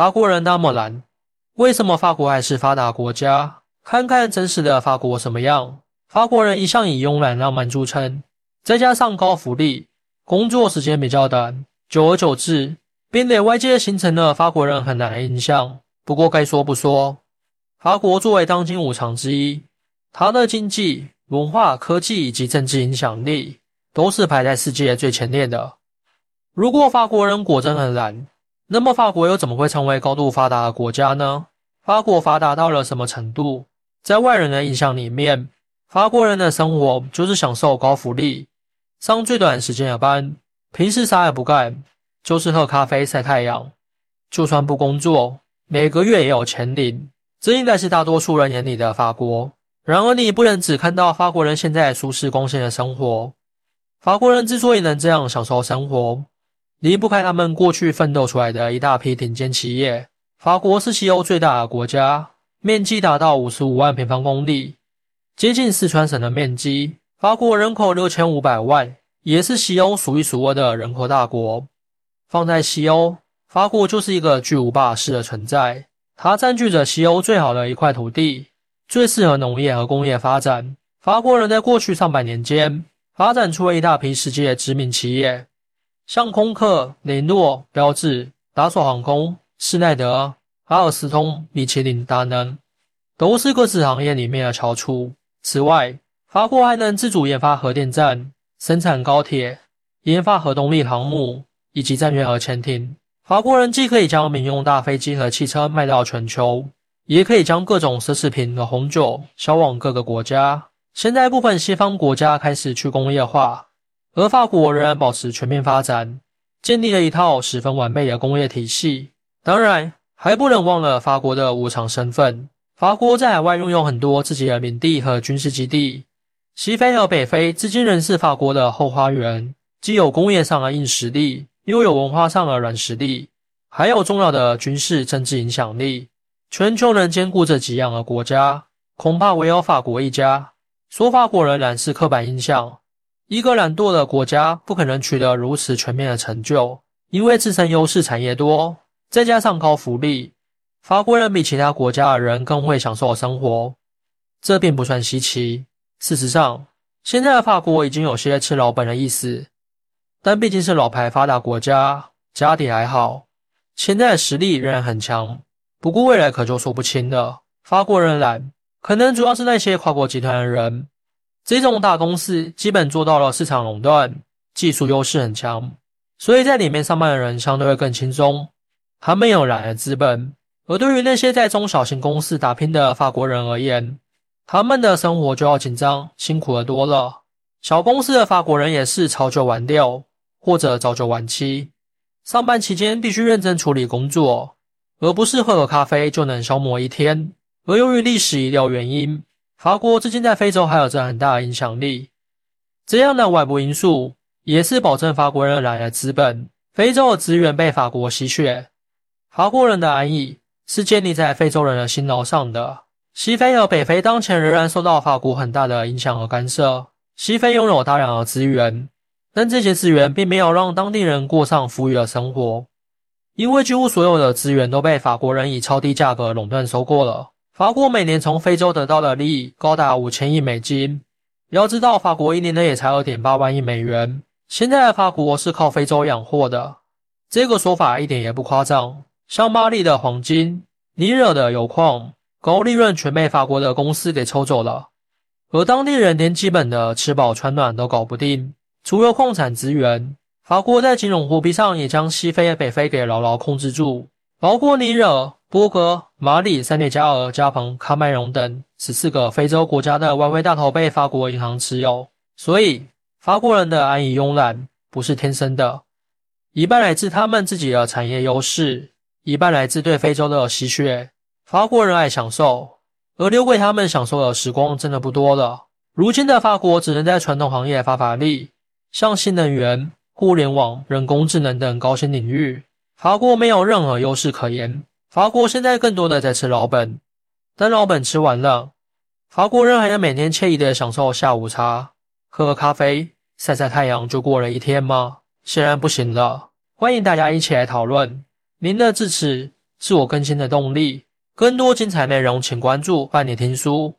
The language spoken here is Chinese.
法国人那么懒，为什么法国还是发达国家？看看真实的法国什么样？法国人一向以慵懒浪漫著称，再加上高福利，工作时间比较短，久而久之，便给外界形成了法国人很难的印象。不过该说不说，法国作为当今五常之一，它的经济、文化、科技以及政治影响力都是排在世界最前列的。如果法国人果真很懒，那么法国又怎么会成为高度发达的国家呢？法国发达到了什么程度？在外人的印象里面，法国人的生活就是享受高福利，上最短时间的班，平时啥也不干，就是喝咖啡、晒太阳，就算不工作，每个月也有钱领。这应该是大多数人眼里的法国。然而，你不能只看到法国人现在舒适光鲜的生活。法国人之所以能这样享受生活，离不开他们过去奋斗出来的一大批顶尖企业。法国是西欧最大的国家，面积达到五十五万平方公里，接近四川省的面积。法国人口六千五百万，也是西欧数一数二的人口大国。放在西欧，法国就是一个巨无霸式的存在。它占据着西欧最好的一块土地，最适合农业和工业发展。法国人在过去上百年间，发展出了一大批世界知名企业。像空客、雷诺、标致、达索航空、施耐德、阿尔斯通、米其林、达能，都是各自行业里面的翘楚。此外，法国还能自主研发核电站、生产高铁、研发核动力航母以及战略核潜艇。法国人既可以将民用大飞机和汽车卖到全球，也可以将各种奢侈品和红酒销往各个国家。现在，部分西方国家开始去工业化。而法国仍然保持全面发展，建立了一套十分完备的工业体系。当然，还不能忘了法国的无常身份。法国在海外拥有很多自己的领地和军事基地，西非和北非至今仍是法国的后花园，既有工业上的硬实力，又有文化上的软实力，还有重要的军事政治影响力。全球能兼顾这几样的国家，恐怕唯有法国一家。说法国仍然是刻板印象。一个懒惰的国家不可能取得如此全面的成就，因为自身优势产业多，再加上高福利，法国人比其他国家的人更会享受生活，这并不算稀奇。事实上，现在的法国已经有些吃老本的意思，但毕竟是老牌发达国家，家底还好，现在的实力仍然很强。不过未来可就说不清了。法国人懒，可能主要是那些跨国集团的人。这种大公司基本做到了市场垄断，技术优势很强，所以在里面上班的人相对会更轻松。他们有懒的资本，而对于那些在中小型公司打拼的法国人而言，他们的生活就要紧张、辛苦的多了。小公司的法国人也是朝九晚六或者早九晚七，上班期间必须认真处理工作，而不是喝个咖啡就能消磨一天。而由于历史遗留原因。法国至今在非洲还有着很大的影响力，这样的外部因素也是保证法国人来的资本。非洲的资源被法国吸血，法国人的安逸是建立在非洲人的辛劳上的。西非和北非当前仍然受到法国很大的影响和干涉。西非拥有大量的资源，但这些资源并没有让当地人过上富裕的生活，因为几乎所有的资源都被法国人以超低价格垄断收购了。法国每年从非洲得到的利益高达五千亿美金。要知道，法国一年呢也才二点八万亿美元。现在的法国是靠非洲养活的，这个说法一点也不夸张。像巴黎的黄金、尼日的油矿，高利润全被法国的公司给抽走了，而当地人连基本的吃饱穿暖都搞不定。除了矿产资源，法国在金融货币上也将西非、北非给牢牢控制住，包括尼日。波哥、马里、塞内加尔、加蓬、喀麦隆等十四个非洲国家的外汇大头被法国银行持有，所以法国人的安逸慵懒不是天生的，一半来自他们自己的产业优势，一半来自对非洲的吸血。法国人爱享受，而留给他们享受的时光真的不多了。如今的法国只能在传统行业发发力，像新能源、互联网、人工智能等高新领域，法国没有任何优势可言。法国现在更多的在吃老本，等老本吃完了，法国人还要每天惬意的享受下午茶、喝喝咖啡、晒晒太阳就过了一天吗？显然不行了。欢迎大家一起来讨论，您的支持是我更新的动力。更多精彩内容，请关注伴你听书。